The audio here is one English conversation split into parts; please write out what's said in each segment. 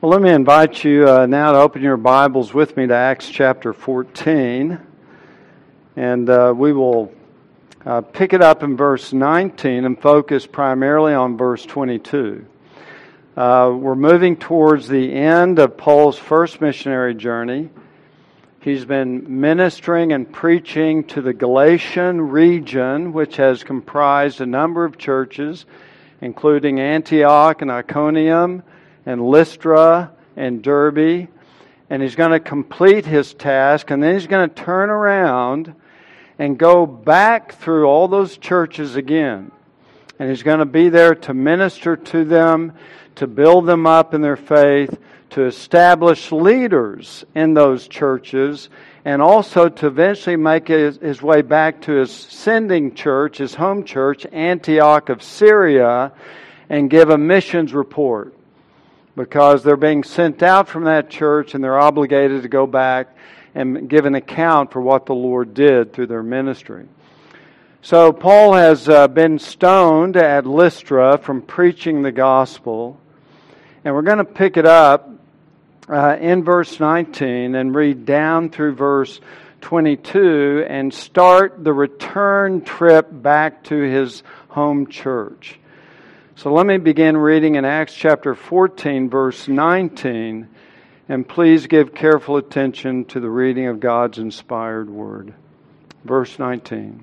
Well, let me invite you uh, now to open your Bibles with me to Acts chapter 14. And uh, we will uh, pick it up in verse 19 and focus primarily on verse 22. Uh, we're moving towards the end of Paul's first missionary journey. He's been ministering and preaching to the Galatian region, which has comprised a number of churches, including Antioch and Iconium and Lystra and Derbe. And he's going to complete his task, and then he's going to turn around and go back through all those churches again. And he's going to be there to minister to them, to build them up in their faith, to establish leaders in those churches, and also to eventually make his, his, way back to his sending church, his home church, Antioch of Syria, and give a missions report because they're being sent out from that church and they're obligated to go back and give an account for what the Lord did through their ministry. So, Paul has uh, been stoned at Lystra from preaching the gospel. And we're going to pick it up uh, in verse 19 and read down through verse 22 and start the return trip back to his home church. So let me begin reading in Acts chapter 14, verse 19, and please give careful attention to the reading of God's inspired word. Verse 19.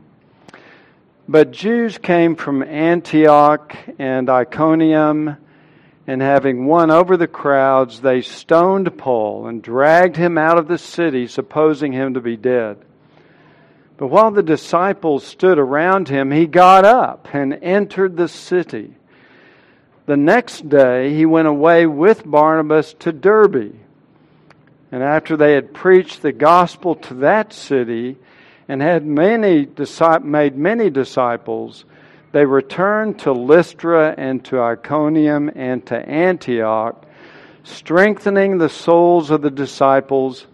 But Jews came from Antioch and Iconium, and having won over the crowds, they stoned Paul and dragged him out of the city, supposing him to be dead. But while the disciples stood around him, he got up and entered the city. The next day he went away with Barnabas to Derbe. And after they had preached the gospel to that city and had many made many disciples, they returned to Lystra and to Iconium and to Antioch, strengthening the souls of the disciples,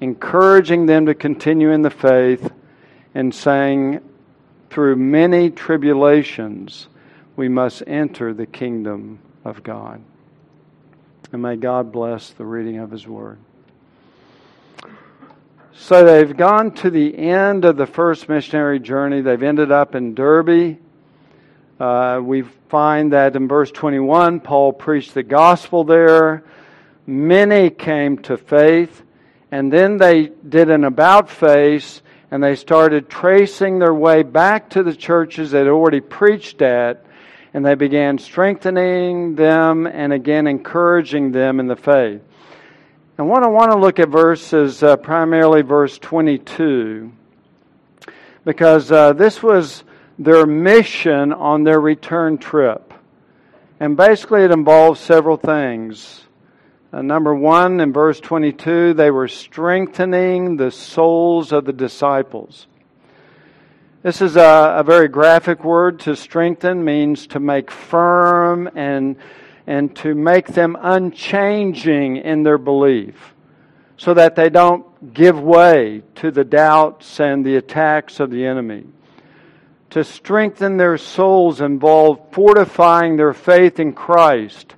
encouraging them to continue in the faith, and saying, through many tribulations, we must enter the kingdom of God. And may God bless the reading of His Word. So they've gone to the end of the first missionary journey. They've ended up in Derbe. Uh, we find that in verse 21, Paul preached the gospel there. Many came to faith. And then they did an about face and they started tracing their way back to the churches they'd already preached at and they began strengthening them and again encouraging them in the faith. And what I want to look at verses, uh, primarily verse 22, because uh, this was their mission on their return trip. And basically, it involves several things. Uh, number one, in verse 22, they were strengthening the souls of the disciples. This is a, a, very graphic word. To strengthen means to make firm and, and to make them unchanging in their belief so that they don't give way to the doubts and the attacks of the enemy. To strengthen their souls involved fortifying their faith in Christ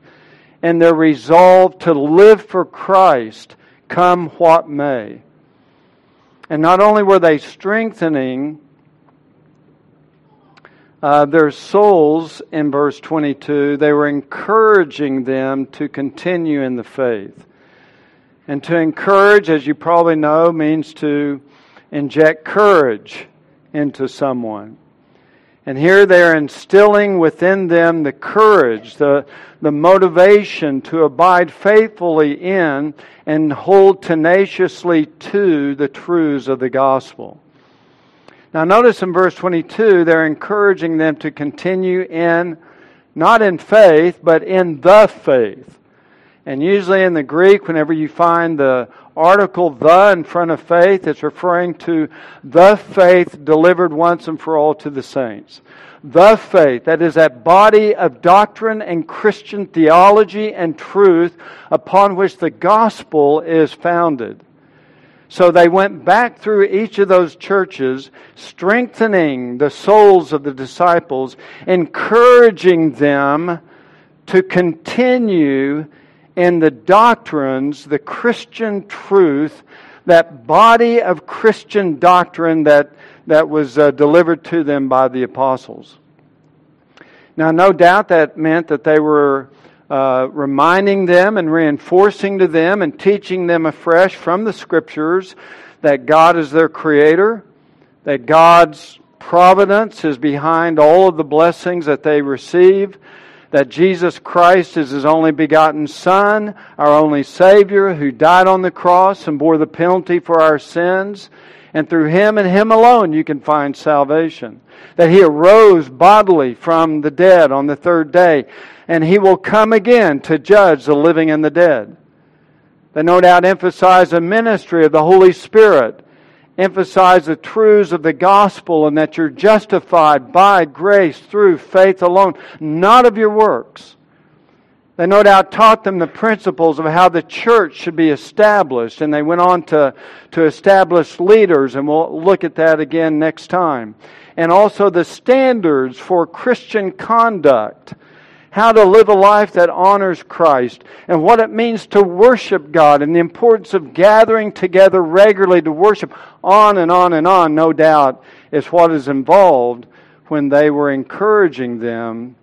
and their resolve to live for Christ come what may. And not only were they strengthening uh, their souls in verse 22, they were encouraging them to continue in the faith. And to encourage, as you probably know, means to inject courage into someone. And here they're instilling within them the courage, the, the motivation to abide faithfully in and hold tenaciously to the truths of the gospel. Now, notice in verse 22, they're encouraging them to continue in, not in faith, but in the faith. And usually in the Greek, whenever you find the article the in front of faith, it's referring to the faith delivered once and for all to the saints. The faith, that is that body of doctrine and Christian theology and truth upon which the gospel is founded. So they went back through each of those churches, strengthening the souls of the disciples, encouraging them to continue in the doctrines, the Christian truth, that body of Christian doctrine that, that was uh, delivered to them by the apostles. Now, no doubt that meant that they were uh, reminding them and reinforcing to them and teaching them afresh from the Scriptures that God is their Creator, that God's providence is behind all of the blessings that they receive, that Jesus Christ is his only begotten Son, our only Savior, who died on the cross and bore the penalty for our sins. And through him and him alone you can find salvation. That he arose bodily from the dead on the third day, and he will come again to judge the living and the dead. They no doubt emphasize the ministry of the Holy Spirit emphasize the truths of the gospel and that you're justified by grace through faith alone, not of your works. They no doubt taught them the principles of how the church should be established, and they went on to, to establish leaders, and we'll look at that again next time. And also the standards for Christian conduct how to live a life that honors Christ, and what it means to worship God, and the importance of gathering together regularly to worship. On and on and on, no doubt, is what is involved when they were encouraging them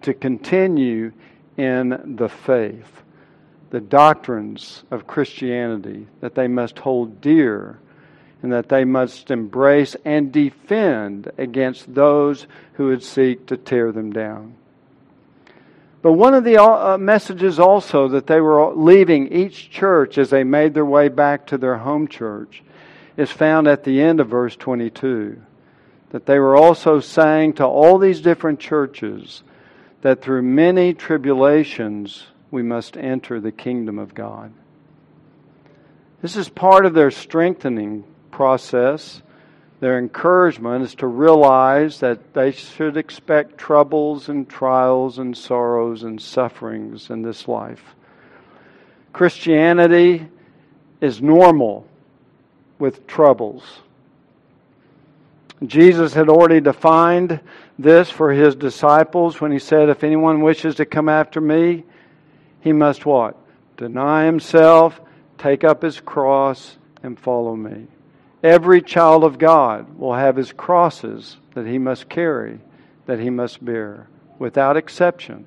to continue in the faith, the doctrines of Christianity that they must hold dear and that they must embrace and defend against those who would seek to tear them down. But one of the uh, messages also that they were leaving each church as they made their way back to their home church is found at the end of verse 22. That they were also saying to all these different churches that through many tribulations we must enter the kingdom of God. This is part of their strengthening process their encouragement is to realize that they should expect troubles and trials and sorrows and sufferings in this life. Christianity is normal with troubles. Jesus had already defined this for his disciples when he said, If anyone wishes to come after me, he must what? Deny himself, take up his cross, and follow me. Every child of God will have his crosses that he must carry, that he must bear, without exception.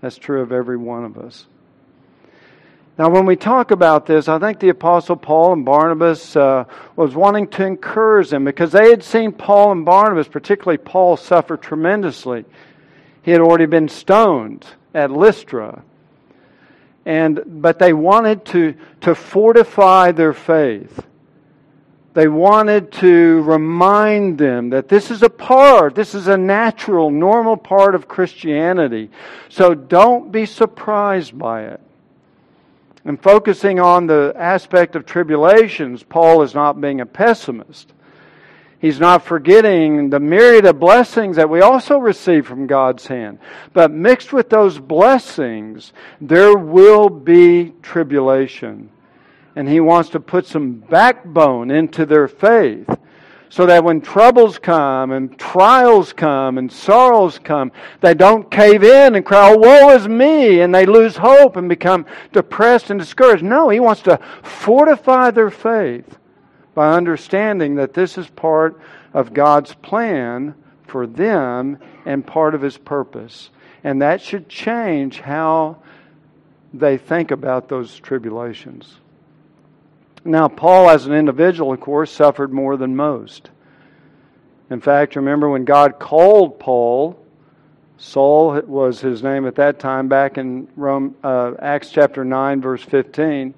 That's true of every one of us. Now, when we talk about this, I think the Apostle Paul and Barnabas uh, was wanting to encourage them because they had seen Paul and Barnabas, particularly Paul, suffer tremendously. He had already been stoned at Lystra. And, but they wanted to, to fortify their faith. They wanted to remind them that this is a part, this is a natural, normal part of Christianity. So don't be surprised by it. And focusing on the aspect of tribulations, Paul is not being a pessimist. He's not forgetting the myriad of blessings that we also receive from God's hand. But mixed with those blessings, there will be tribulation and He wants to put some backbone into their faith so that when troubles come and trials come and sorrows come, they don't cave in and cry, oh, Woe is me! and they lose hope and become depressed and discouraged. No, He wants to fortify their faith by understanding that this is part of God's plan for them and part of His purpose. And that should change how they think about those tribulations. Now, Paul, as an individual, of course, suffered more than most. In fact, remember when God called Paul, Saul was his name at that time, back in Rome, uh, Acts chapter 9, verse 15,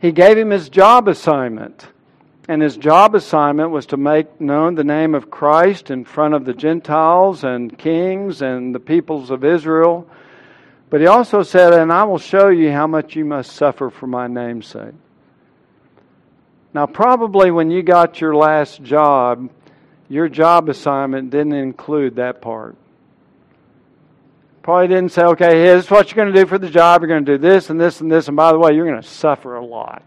he gave him his job assignment. And his job assignment was to make known the name of Christ in front of the Gentiles and kings and the peoples of Israel. But he also said, And I will show you how much you must suffer for my name's sake. Now, probably when you got your last job, your job assignment didn't include that part. Probably didn't say, okay, here's what you're going to do for the job. You're going to do this and this and this. And by the way, you're going to suffer a lot.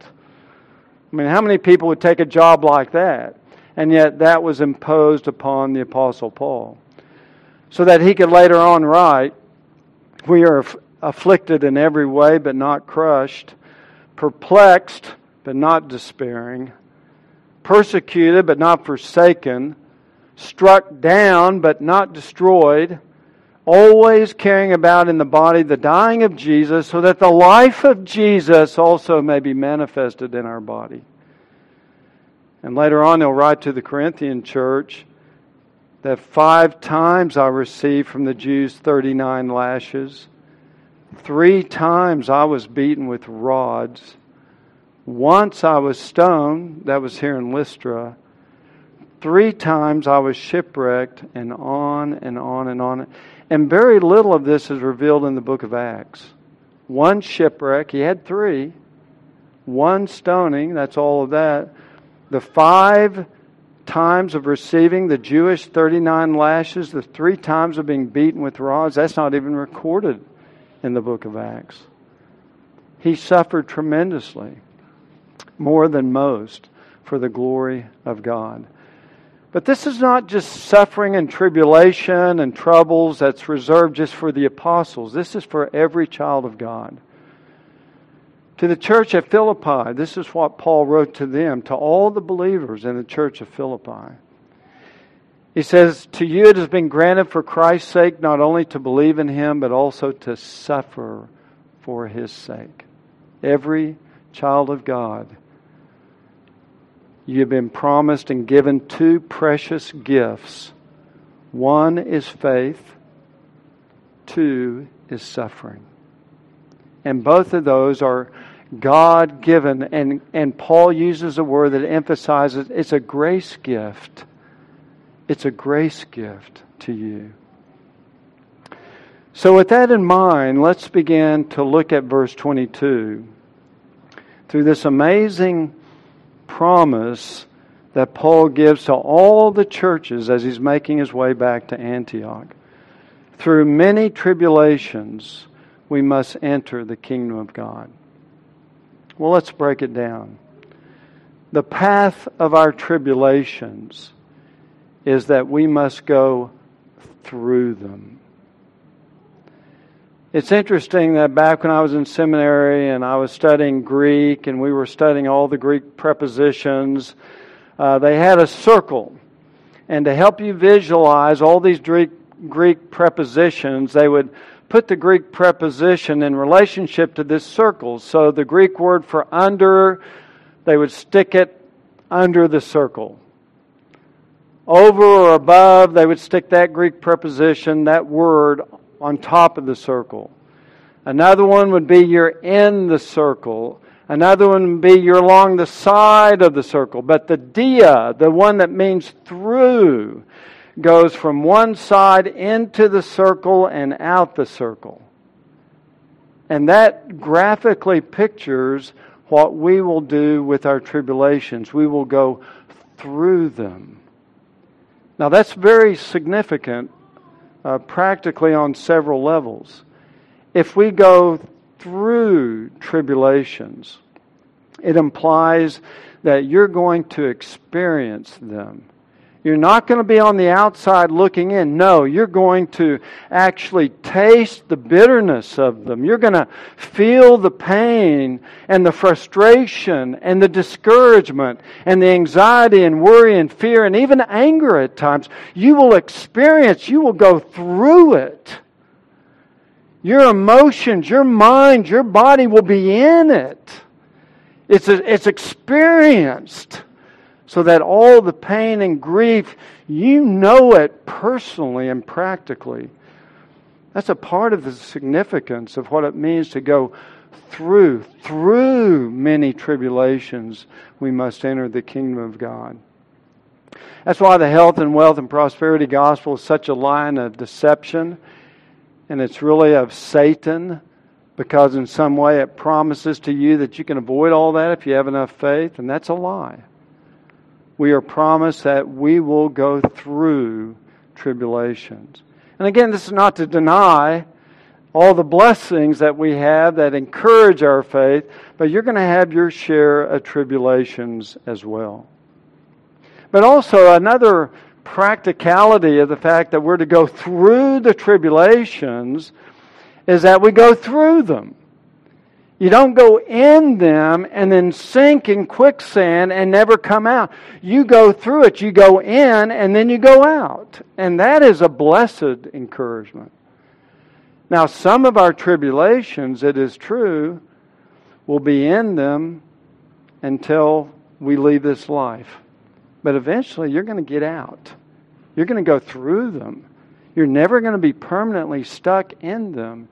I mean, how many people would take a job like that? And yet that was imposed upon the Apostle Paul. So that he could later on write, We are afflicted in every way, but not crushed, perplexed, but not despairing, persecuted, but not forsaken, struck down, but not destroyed, always carrying about in the body the dying of Jesus, so that the life of Jesus also may be manifested in our body. And later on, he'll write to the Corinthian church that five times I received from the Jews 39 lashes. Three times I was beaten with rods. Once I was stoned, that was here in Lystra. Three times I was shipwrecked, and on and on and on. And very little of this is revealed in the book of Acts. One shipwreck, he had three. One stoning, that's all of that. The five times of receiving the Jewish 39 lashes, the three times of being beaten with rods, that's not even recorded in the book of Acts. He suffered tremendously, more than most, for the glory of God. But this is not just suffering and tribulation and troubles that's reserved just for the apostles. This is for every child of God. To the church at Philippi, this is what Paul wrote to them, to all the believers in the church of Philippi. He says, To you it has been granted for Christ's sake not only to believe in him, but also to suffer for his sake. Every child of God, you have been promised and given two precious gifts. One is faith, two is suffering. And both of those are God given. And, and Paul uses a word that emphasizes it's a grace gift. It's a grace gift to you. So, with that in mind, let's begin to look at verse 22. Through this amazing promise that Paul gives to all the churches as he's making his way back to Antioch. Through many tribulations, we must enter the kingdom of God. Well, let's break it down. The path of our tribulations is that we must go through them. It's interesting that back when I was in seminary and I was studying Greek and we were studying all the Greek prepositions, uh, they had a circle. And to help you visualize all these Greek, Greek prepositions, they would put the Greek preposition in relationship to this circle. So the Greek word for under, they would stick it under the circle. Over or above, they would stick that Greek preposition, that word, on top of the circle. Another one would be you're in the circle. Another one would be you're along the side of the circle. But the dia, the one that means through, goes from one side into the circle and out the circle. And that graphically pictures what we will do with our tribulations. We will go through them. Now, that's very significant uh, practically on several levels. If we go through tribulations, it implies that you're going to experience them. You're not going to be on the outside looking in. No, you're going to actually taste the bitterness of them. You're going to feel the pain and the frustration and the discouragement and the anxiety and worry and fear and even anger at times. You will experience, you will go through it. Your emotions, your mind, your body will be in it. It's, it's experienced so that all the pain and grief, you know it personally and practically. That's a part of the significance of what it means to go through, through many tribulations, we must enter the kingdom of God. That's why the health and wealth and prosperity gospel is such a line of deception, and it's really of Satan, because in some way it promises to you that you can avoid all that if you have enough faith, and that's a lie we are promised that we will go through tribulations. And again, this is not to deny all the blessings that we have that encourage our faith, but you're going to have your share of tribulations as well. But also, another practicality of the fact that we're to go through the tribulations is that we go through them. You don't go in them and then sink in quicksand and never come out. You go through it, you go in, and then you go out. And that is a blessed encouragement. Now, some of our tribulations, it is true, will be in them until we leave this life. But eventually, you're going to get out. You're going to go through them. You're never going to be permanently stuck in them.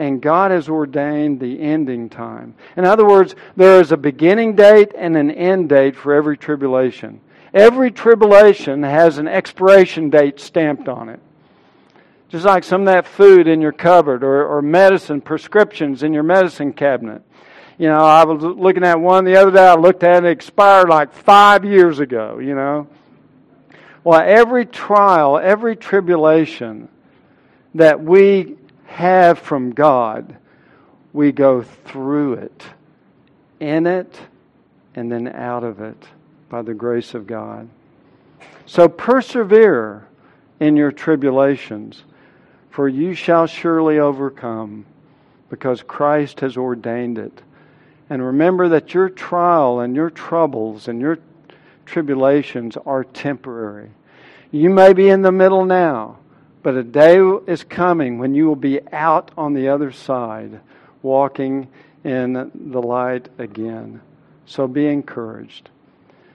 And God has ordained the ending time. In other words, there is a beginning date and an end date for every tribulation. Every tribulation has an expiration date stamped on it. Just like some of that food in your cupboard or, or medicine, prescriptions in your medicine cabinet. You know, I was looking at one the other day, I looked at it, it expired like five years ago, you know. Well, every trial, every tribulation that we have from God, we go through it, in it, and then out of it by the grace of God. So persevere in your tribulations, for you shall surely overcome, because Christ has ordained it. And remember that your trial and your troubles and your tribulations are temporary. You may be in the middle now, but a day is coming when you will be out on the other side, walking in the light again. So be encouraged.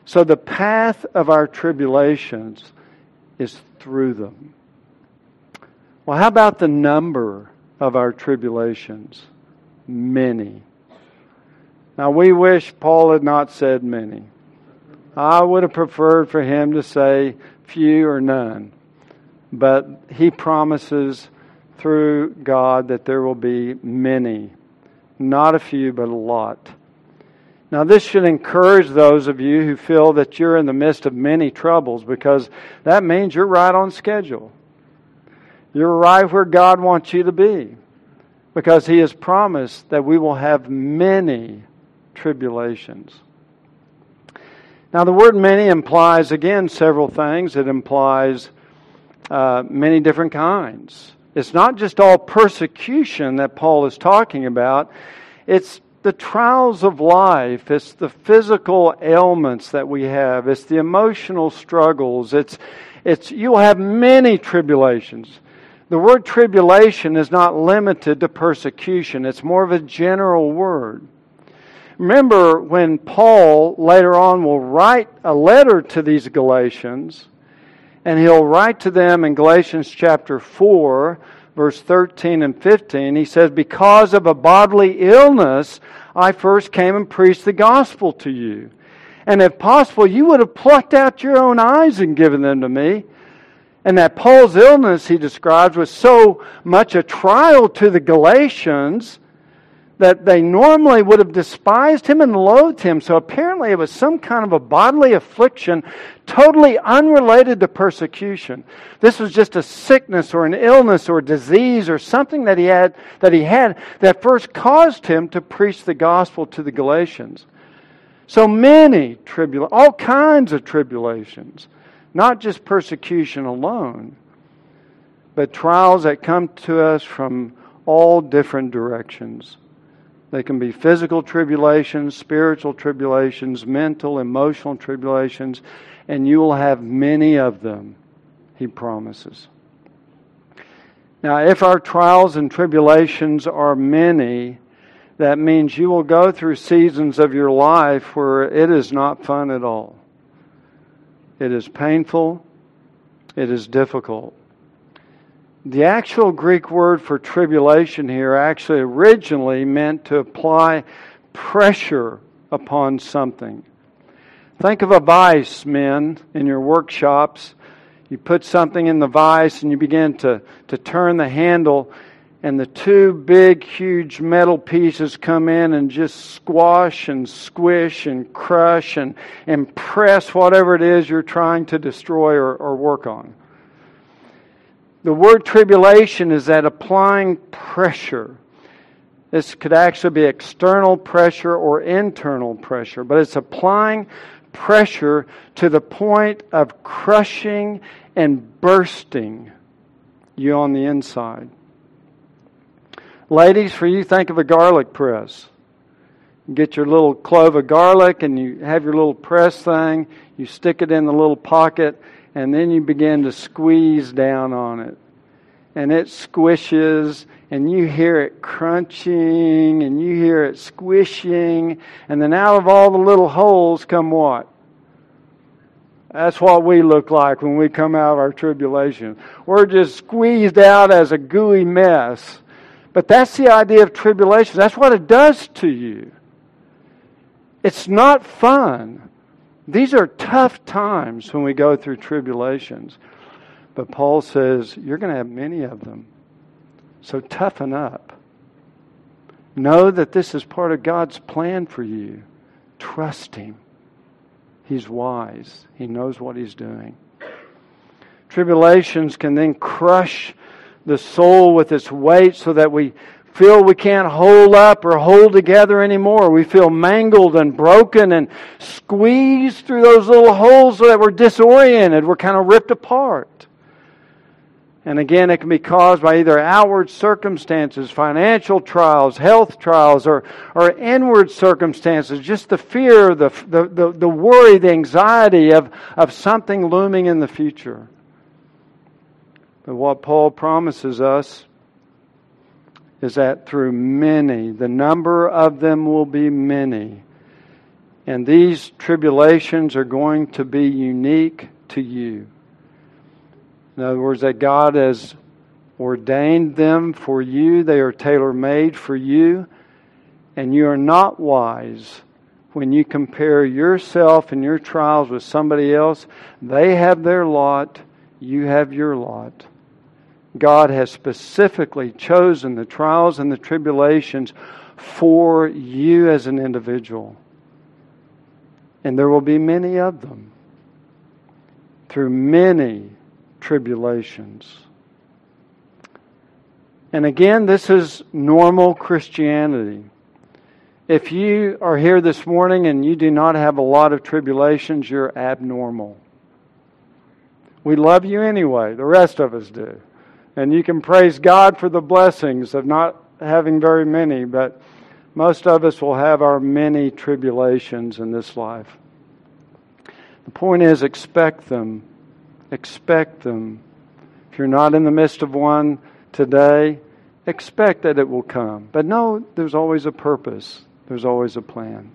So the path of our tribulations is through them. Well, how about the number of our tribulations? Many. Now, we wish Paul had not said many. I would have preferred for him to say few or none. But he promises through God that there will be many. Not a few, but a lot. Now, this should encourage those of you who feel that you're in the midst of many troubles because that means you're right on schedule. You're right where God wants you to be because He has promised that we will have many tribulations. Now, the word many implies, again, several things. It implies uh, many different kinds. It's not just all persecution that Paul is talking about, it's the trials of life, it's the physical ailments that we have, it's the emotional struggles, it's, it's you'll have many tribulations. The word tribulation is not limited to persecution, it's more of a general word. Remember when Paul later on will write a letter to these Galatians, and he'll write to them in Galatians chapter 4, verse 13 and 15. He says, Because of a bodily illness, I first came and preached the gospel to you. And if possible, you would have plucked out your own eyes and given them to me. And that Paul's illness, he describes, was so much a trial to the Galatians that they normally would have despised him and loathed him. So apparently it was some kind of a bodily affliction, totally unrelated to persecution. This was just a sickness or an illness or disease or something that he had that he had that first caused him to preach the gospel to the Galatians. So many tribulations, all kinds of tribulations, not just persecution alone, but trials that come to us from all different directions. They can be physical tribulations, spiritual tribulations, mental, emotional tribulations, and you will have many of them, he promises. Now, if our trials and tribulations are many, that means you will go through seasons of your life where it is not fun at all. It is painful, it is difficult. The actual Greek word for tribulation here actually originally meant to apply pressure upon something. Think of a vise, men, in your workshops. You put something in the vise and you begin to, to turn the handle, and the two big, huge metal pieces come in and just squash and squish and crush and, and press whatever it is you're trying to destroy or, or work on. The word tribulation is that applying pressure. This could actually be external pressure or internal pressure, but it's applying pressure to the point of crushing and bursting you on the inside. Ladies, for you, think of a garlic press. Get your little clove of garlic and you have your little press thing. You stick it in the little pocket and then you begin to squeeze down on it. And it squishes and you hear it crunching and you hear it squishing. And then out of all the little holes come what? That's what we look like when we come out of our tribulation. We're just squeezed out as a gooey mess. But that's the idea of tribulation. That's what it does to you. It's not fun. These are tough times when we go through tribulations. But Paul says you're going to have many of them. So toughen up. Know that this is part of God's plan for you. Trust Him. He's wise, He knows what He's doing. Tribulations can then crush the soul with its weight so that we feel we can't hold up or hold together anymore. We feel mangled and broken and squeezed through those little holes so that we're disoriented. We're kind of ripped apart. And again, it can be caused by either outward circumstances, financial trials, health trials, or, or inward circumstances, just the fear, the, the, the, the worry, the anxiety of, of something looming in the future. But what Paul promises us is that through many, the number of them will be many. And these tribulations are going to be unique to you. In other words, that God has ordained them for you, they are tailor made for you, and you are not wise when you compare yourself and your trials with somebody else. They have their lot, you have your lot. God has specifically chosen the trials and the tribulations for you as an individual. And there will be many of them through many tribulations. And again, this is normal Christianity. If you are here this morning and you do not have a lot of tribulations, you're abnormal. We love you anyway, the rest of us do. And you can praise God for the blessings of not having very many, but most of us will have our many tribulations in this life. The point is, expect them expect them. If you're not in the midst of one today, expect that it will come. But know there's always a purpose, there's always a plan.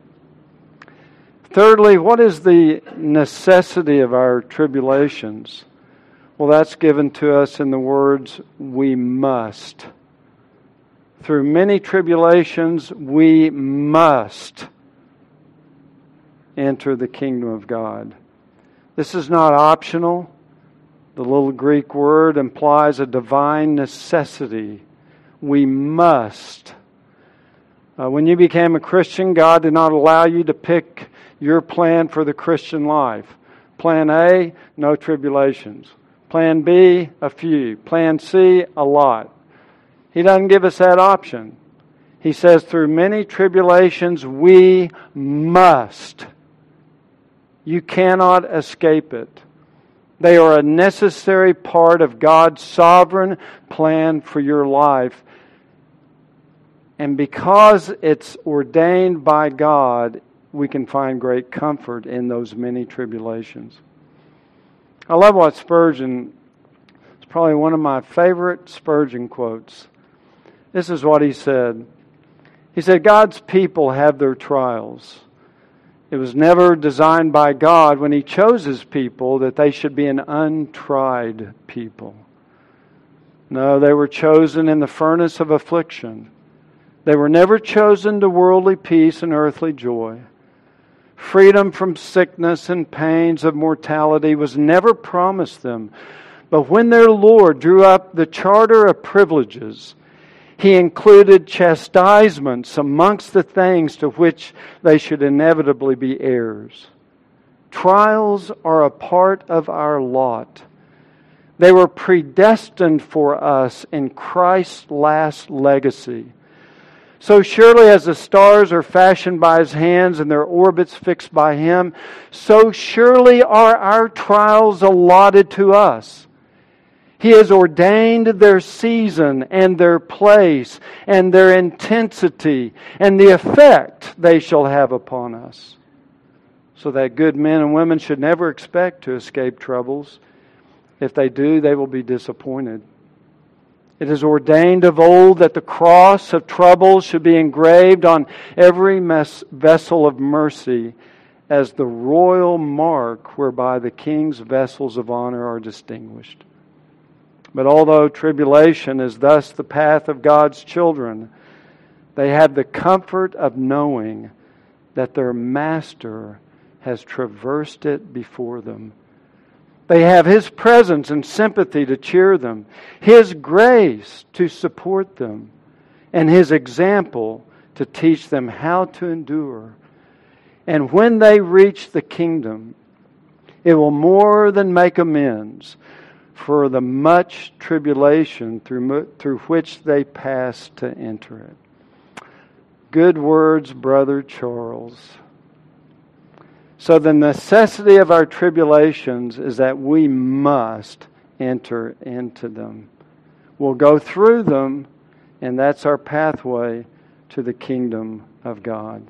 Thirdly, what is the necessity of our tribulations? Well, that's given to us in the words, we must. Through many tribulations, we must enter the kingdom of God. This is not optional. The little Greek word implies a divine necessity. We must. Uh, when you became a Christian, God did not allow you to pick your plan for the Christian life. Plan A, no tribulations. Plan B, a few. Plan C, a lot. He doesn't give us that option. He says, through many tribulations, we must. You cannot escape it. They are a necessary part of God's sovereign plan for your life. And because it's ordained by God, we can find great comfort in those many tribulations. I love what Spurgeon, it's probably one of my favorite Spurgeon quotes. This is what he said. He said, God's people have their trials. It was never designed by God when He chose His people that they should be an untried people. No, they were chosen in the furnace of affliction. They were never chosen to worldly peace and earthly joy. Freedom from sickness and pains of mortality was never promised them. But when their Lord drew up the charter of privileges, he included chastisements amongst the things to which they should inevitably be heirs. Trials are a part of our lot. They were predestined for us in Christ's last legacy. So surely as the stars are fashioned by his hands and their orbits fixed by him, so surely are our trials allotted to us. He has ordained their season and their place and their intensity and the effect they shall have upon us. So that good men and women should never expect to escape troubles. If they do, they will be disappointed. It is ordained of old that the cross of troubles should be engraved on every vessel of mercy as the royal mark whereby the king's vessels of honor are distinguished. But although tribulation is thus the path of God's children, they have the comfort of knowing that their master has traversed it before them. They have His presence and sympathy to cheer them, His grace to support them, and His example to teach them how to endure. And when they reach the kingdom, it will more than make amends for the much tribulation through, through which they pass to enter it. Good words, Brother Charles. So, the necessity of our tribulations is that we must enter into them. We'll go through them, and that's our pathway to the kingdom of God.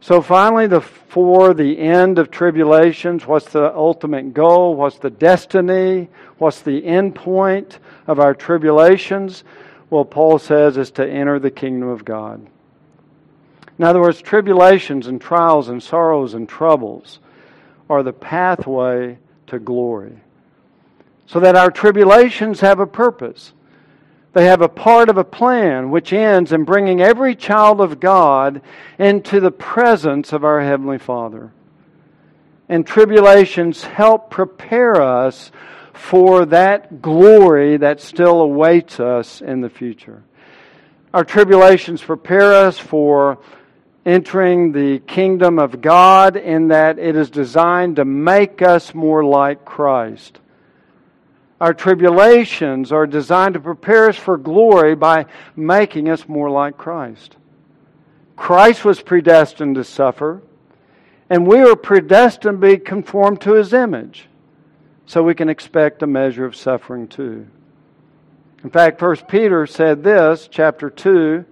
So finally, the for the end of tribulations, what's the ultimate goal? What's the destiny? What's the end point of our tribulations? Well, Paul says is to enter the kingdom of God. In other words, tribulations and trials and sorrows and troubles are the pathway to glory. So that our tribulations have a purpose. They have a part of a plan which ends in bringing every child of God into the presence of our Heavenly Father. And tribulations help prepare us for that glory that still awaits us in the future. Our tribulations prepare us for entering the kingdom of God in that it is designed to make us more like Christ. Our tribulations are designed to prepare us for glory by making us more like Christ. Christ was predestined to suffer, and we are predestined to be conformed to his image. So we can expect a measure of suffering too. In fact, First Peter said this, chapter 2,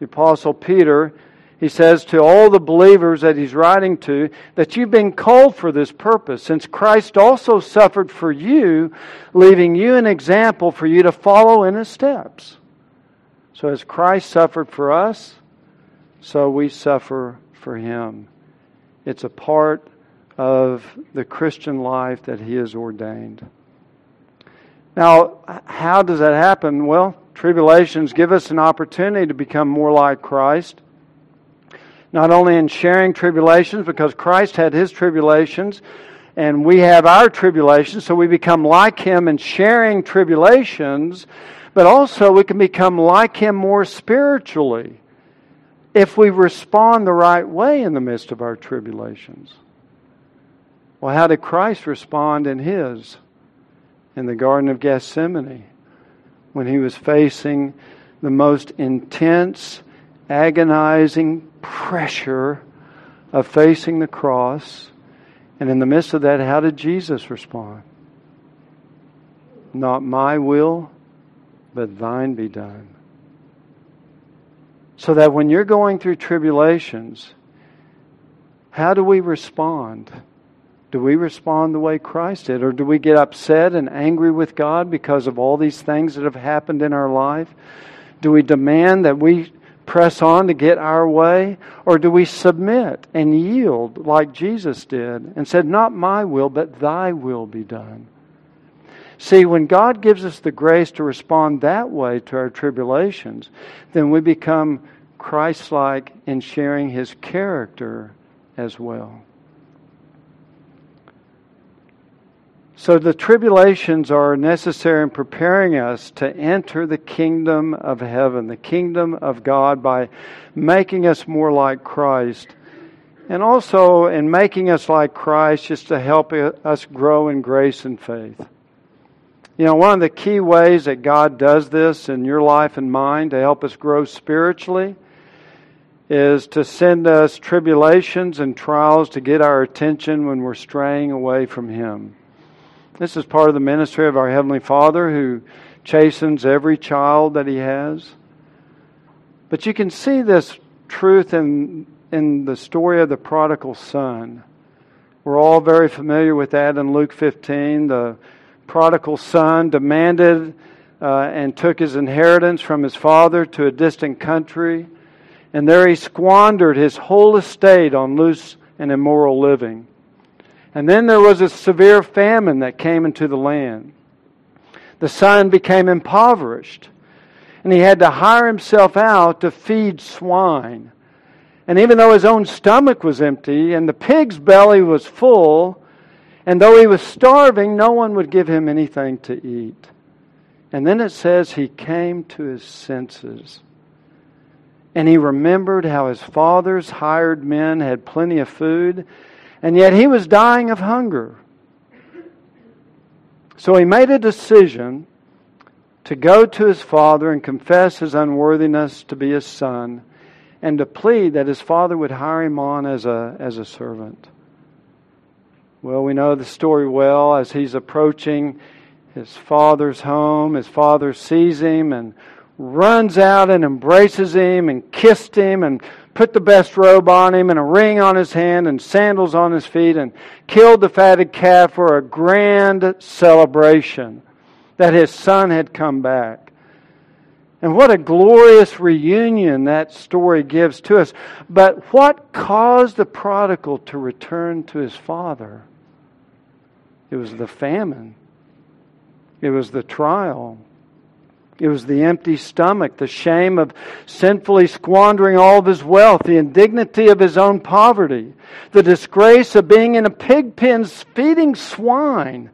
the Apostle Peter, he says to all the believers that he's writing to that you've been called for this purpose, since Christ also suffered for you, leaving you an example for you to follow in his steps. So, as Christ suffered for us, so we suffer for him. It's a part of the Christian life that he has ordained. Now, how does that happen? Well, tribulations give us an opportunity to become more like Christ not only in sharing tribulations, because Christ had his tribulations, and we have our tribulations, so we become like him in sharing tribulations, but also we can become like him more spiritually if we respond the right way in the midst of our tribulations. Well, how did Christ respond in his? In the Garden of Gethsemane, when he was facing the most intense, agonizing pressure of facing the cross. And in the midst of that, how did Jesus respond? Not my will, but thine be done. So that when you're going through tribulations, how do we respond? Do we respond the way Christ did? Or do we get upset and angry with God because of all these things that have happened in our life? Do we demand that we press on to get our way? Or do we submit and yield like Jesus did and said, Not my will, but thy will be done? See, when God gives us the grace to respond that way to our tribulations, then we become Christ like in sharing his character as well. So the tribulations are necessary in preparing us to enter the kingdom of heaven, the kingdom of God, by making us more like Christ. And also in making us like Christ, just to help us grow in grace and faith. You know, one of the key ways that God does this in your life and mine to help us grow spiritually is to send us tribulations and trials to get our attention when we're straying away from Him. This is part of the ministry of our Heavenly Father who chastens every child that He has. But you can see this truth in, in the story of the prodigal son. We're all very familiar with that in Luke 15. The prodigal son demanded uh, and took his inheritance from his father to a distant country. And there he squandered his whole estate on loose and immoral living. And then there was a severe famine that came into the land. The son became impoverished, and he had to hire himself out to feed swine. And even though his own stomach was empty and the pig's belly was full, and though he was starving, no one would give him anything to eat. And then it says he came to his senses. And he remembered how his father's hired men had plenty of food and yet he was dying of hunger. So he made a decision to go to his father and confess his unworthiness to be his son and to plead that his father would hire him on as a, as a servant. Well, we know the story well as he's approaching his father's home. His father sees him and runs out and embraces him and kissed him and put the best robe on him and a ring on his hand and sandals on his feet and killed the fatted calf for a grand celebration that his son had come back. And what a glorious reunion that story gives to us. But what caused the prodigal to return to his father? It was the famine. It was the trial. It was the empty stomach, the shame of sinfully squandering all of his wealth, the indignity of his own poverty, the disgrace of being in a pig pen feeding swine.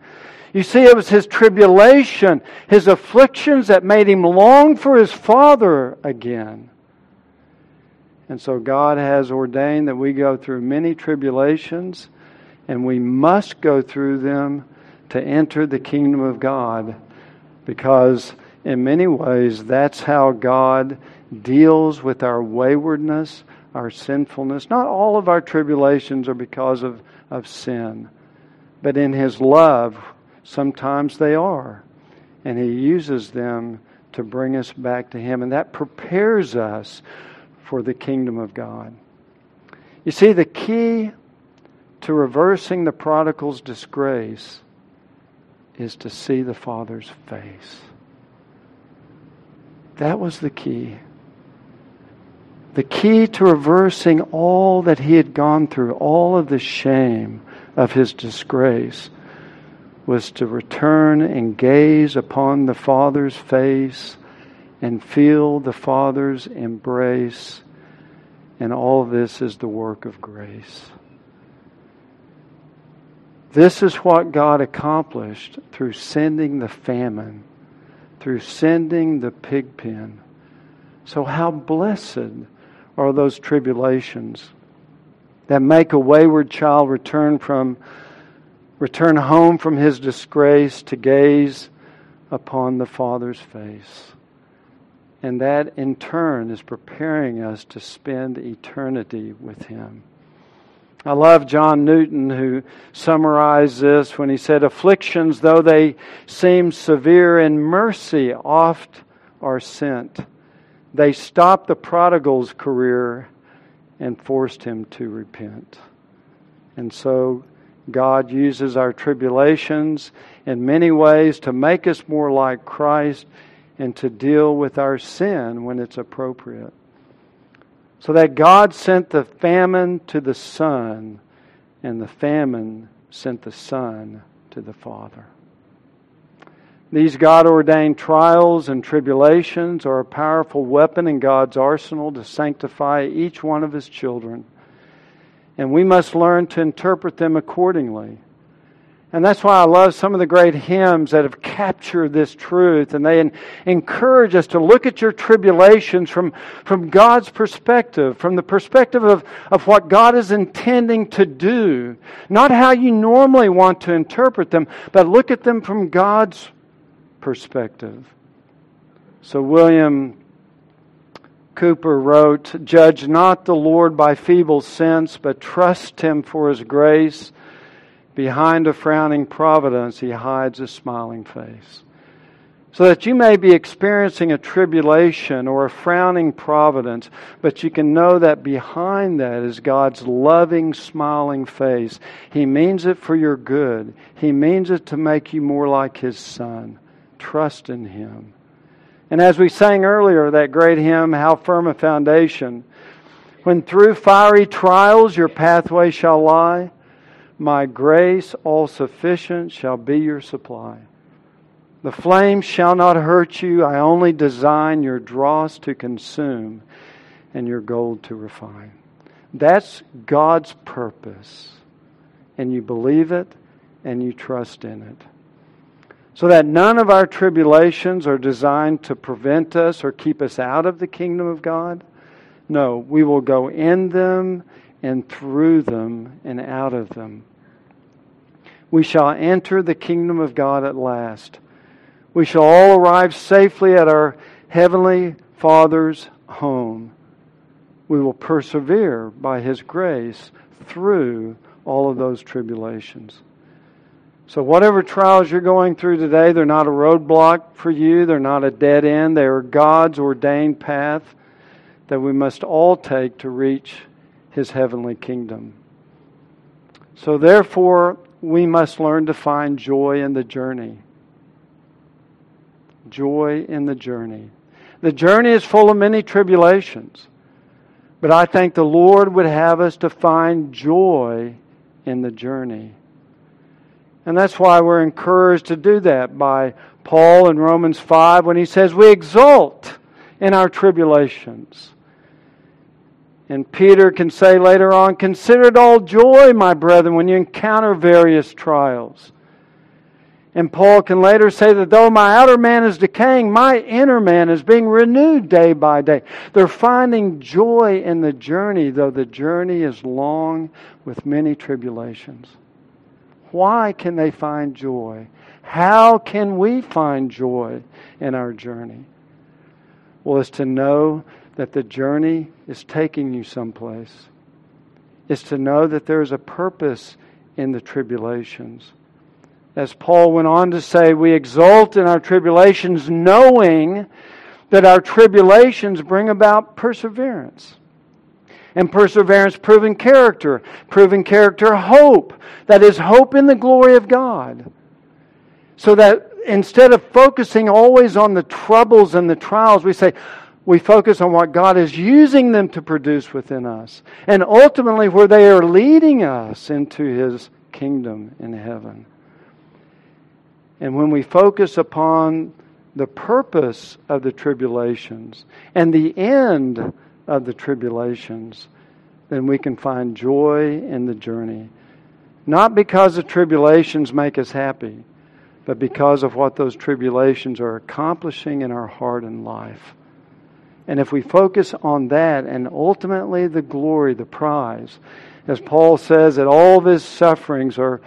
You see, it was his tribulation, his afflictions that made him long for his father again. And so God has ordained that we go through many tribulations, and we must go through them to enter the kingdom of God because in many ways, that's how God deals with our waywardness, our sinfulness. Not all of our tribulations are because of, of sin, but in His love, sometimes they are. And He uses them to bring us back to Him. And that prepares us for the kingdom of God. You see, the key to reversing the prodigal's disgrace is to see the Father's face. That was the key. The key to reversing all that he had gone through, all of the shame of his disgrace, was to return and gaze upon the Father's face and feel the Father's embrace. And all this is the work of grace. This is what God accomplished through sending the famine through sending the pig pen. So, how blessed are those tribulations that make a wayward child return from return home from his disgrace to gaze upon the Father's face. And that in turn is preparing us to spend eternity with him. I love John Newton, who summarized this when he said, Afflictions, though they seem severe in mercy, oft are sent. They stopped the prodigal's career and forced him to repent. And so God uses our tribulations in many ways to make us more like Christ and to deal with our sin when it's appropriate. So that God sent the famine to the Son, and the famine sent the Son to the Father. These God ordained trials and tribulations are a powerful weapon in God's arsenal to sanctify each one of His children. And we must learn to interpret them accordingly. And that's why I love some of the great hymns that have captured this truth. And they encourage us to look at your tribulations from, from God's perspective, from the perspective of, of what God is intending to do. Not how you normally want to interpret them, but look at them from God's perspective. So William Cowper wrote, Judge not the Lord by feeble sense, but trust him for his grace behind a frowning providence, he hides a smiling face. So that you may be experiencing a tribulation or a frowning providence, but you can know that behind that is God's loving, smiling face. He means it for your good, He means it to make you more like His Son. Trust in Him. And as we sang earlier, that great hymn, How Firm a Foundation, when through fiery trials your pathway shall lie, my grace all sufficient shall be your supply. The flame shall not hurt you. I only design your dross to consume and your gold to refine. That's God's purpose. And you believe it and you trust in it. So that none of our tribulations are designed to prevent us or keep us out of the kingdom of God. No, we will go in them and through them and out of them. We shall enter the kingdom of God at last we shall all arrive safely at our Heavenly Father's home. We will persevere by His grace through all of those tribulations. So, whatever trials you're going through today, they're not a roadblock for you, they're not a dead end, they are God's ordained path that we must all take to reach His heavenly kingdom. So, therefore, we must learn to find joy in the journey joy in the journey. The journey is full of many tribulations, but I think the Lord would have us to find joy in the journey. And that's why we're encouraged to do that by Paul in Romans 5 when he says, We exult in our tribulations. And Peter can say later on, Consider it all joy, my brethren, when you encounter various trials and Paul can later say that though my outer man is decaying, my inner man is being renewed day by day. They're finding joy in the journey, though the journey is long with many tribulations. Why can they find joy? How can we find joy in our journey? Well, it's to know that the journey is taking you someplace. is to know that there's a purpose in the tribulations as Paul went on to say, we exult in our tribulations, knowing that our tribulations bring about perseverance. And perseverance, proven character. Proven character, hope. That is, hope in the glory of God. So that instead of focusing always on the troubles and the trials, we say, we focus on what God is using them to produce within us. And ultimately, where they are leading us into His kingdom in heaven. And when we focus upon the purpose of the tribulations and the end of the tribulations, then we can find joy in the journey. Not because the tribulations make us happy, but because of what those tribulations are accomplishing in our heart and life. And if we focus on that and ultimately the glory, the prize, as Paul says that all of his sufferings are,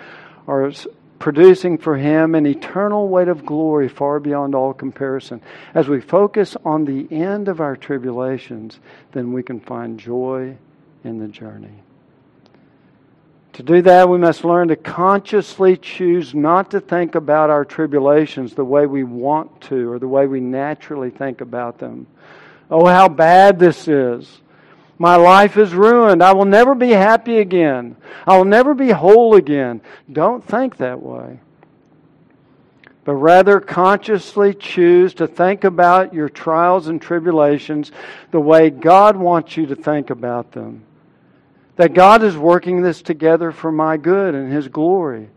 are producing for him an eternal weight of glory far beyond all comparison. As we focus on the end of our tribulations, then we can find joy in the journey. To do that, we must learn to consciously choose not to think about our tribulations the way we want to or the way we naturally think about them. Oh, how bad this is. My life is ruined. I will never be happy again. I will never be whole again. Don't think that way. But rather consciously choose to think about your trials and tribulations the way God wants you to think about them. That God is working this together for my good and His glory.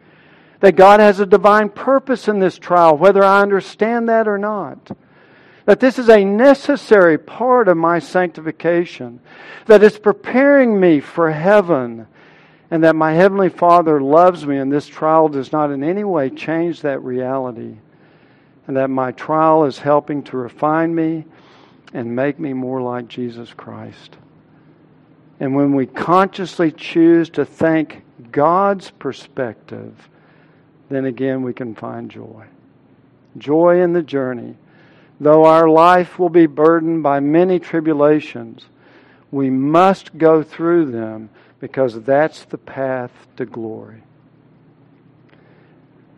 That God has a divine purpose in this trial, whether I understand that or not that this is a necessary part of my sanctification, that it's preparing me for heaven, and that my Heavenly Father loves me, and this trial does not in any way change that reality, and that my trial is helping to refine me and make me more like Jesus Christ. And when we consciously choose to think God's perspective, then again we can find joy. Joy in the journey Though our life will be burdened by many tribulations, we must go through them because that's the path to glory.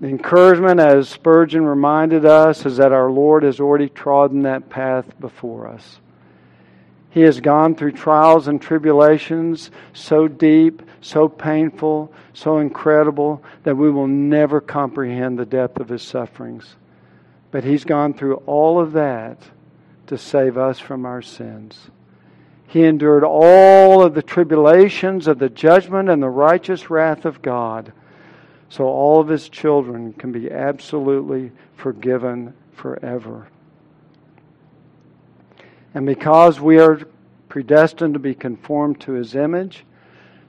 The encouragement, as Spurgeon reminded us, is that our Lord has already trodden that path before us. He has gone through trials and tribulations so deep, so painful, so incredible that we will never comprehend the depth of his sufferings. But he's gone through all of that to save us from our sins. He endured all of the tribulations of the judgment and the righteous wrath of God so all of his children can be absolutely forgiven forever. And because we are predestined to be conformed to his image,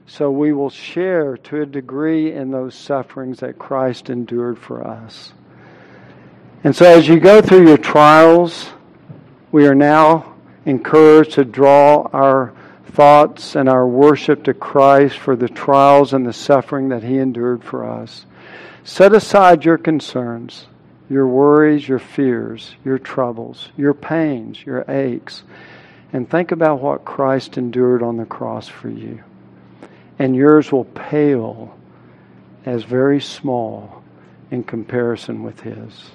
so we will share to a degree in those sufferings that Christ endured for us. And so as you go through your trials, we are now encouraged to draw our thoughts and our worship to Christ for the trials and the suffering that He endured for us. Set aside your concerns, your worries, your fears, your troubles, your pains, your aches, and think about what Christ endured on the cross for you. And yours will pale as very small in comparison with His.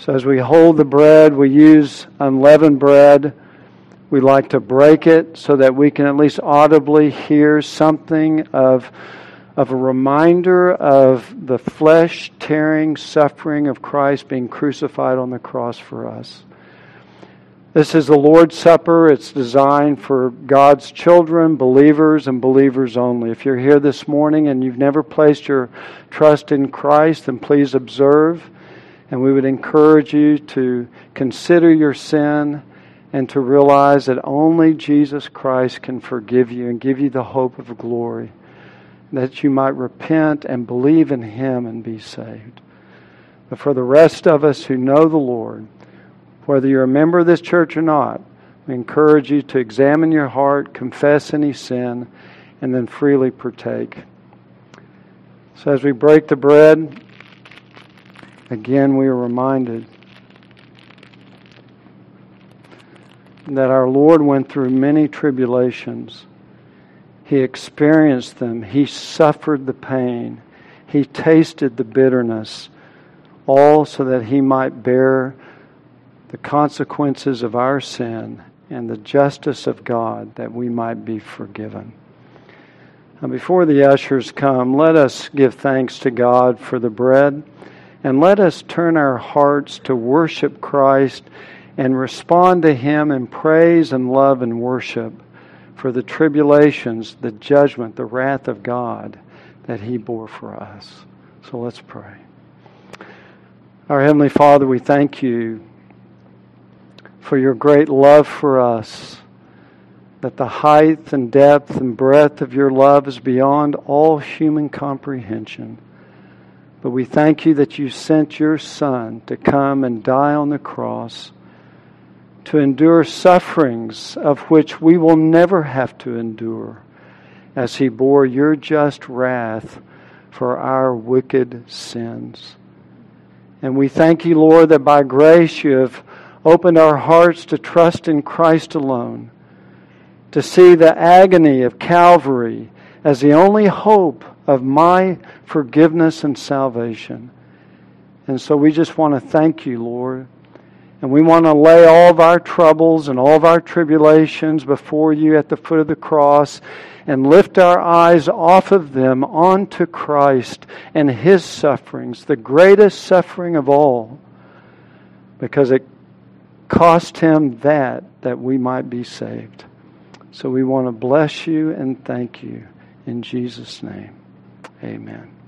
So as we hold the bread, we use unleavened bread we like to break it so that we can at least audibly hear something of, of a reminder of the flesh tearing suffering of Christ being crucified on the cross for us. This is the Lord's Supper. It's designed for God's children, believers, and believers only. If you're here this morning and you've never placed your trust in Christ, then please observe. And we would encourage you to consider your sin and to realize that only Jesus Christ can forgive you and give you the hope of glory, that you might repent and believe in Him and be saved. But for the rest of us who know the Lord, whether you're a member of this church or not, we encourage you to examine your heart, confess any sin, and then freely partake. So as we break the bread, again we are reminded that our Lord went through many tribulations. He experienced them. He suffered the pain. He tasted the bitterness, all so that he might bear the consequences of our sin and the justice of God that we might be forgiven. Now, before the ushers come, let us give thanks to God for the bread and let us turn our hearts to worship Christ and respond to Him in praise and love and worship for the tribulations, the judgment, the wrath of God that He bore for us. So let's pray. Our Heavenly Father, we thank you for your great love for us, that the height and depth and breadth of your love is beyond all human comprehension. But we thank you that you sent your Son to come and die on the cross to endure sufferings of which we will never have to endure, as he bore your just wrath for our wicked sins. And we thank you, Lord, that by grace you have opened our hearts to trust in Christ alone, to see the agony of Calvary as the only hope of my forgiveness and salvation. And so we just want to thank you, Lord and we want to lay all of our troubles and all of our tribulations before you at the foot of the cross and lift our eyes off of them onto Christ and his sufferings, the greatest suffering of all, because it cost him that that we might be saved. So we want to bless you and thank you in Jesus' name. Amen.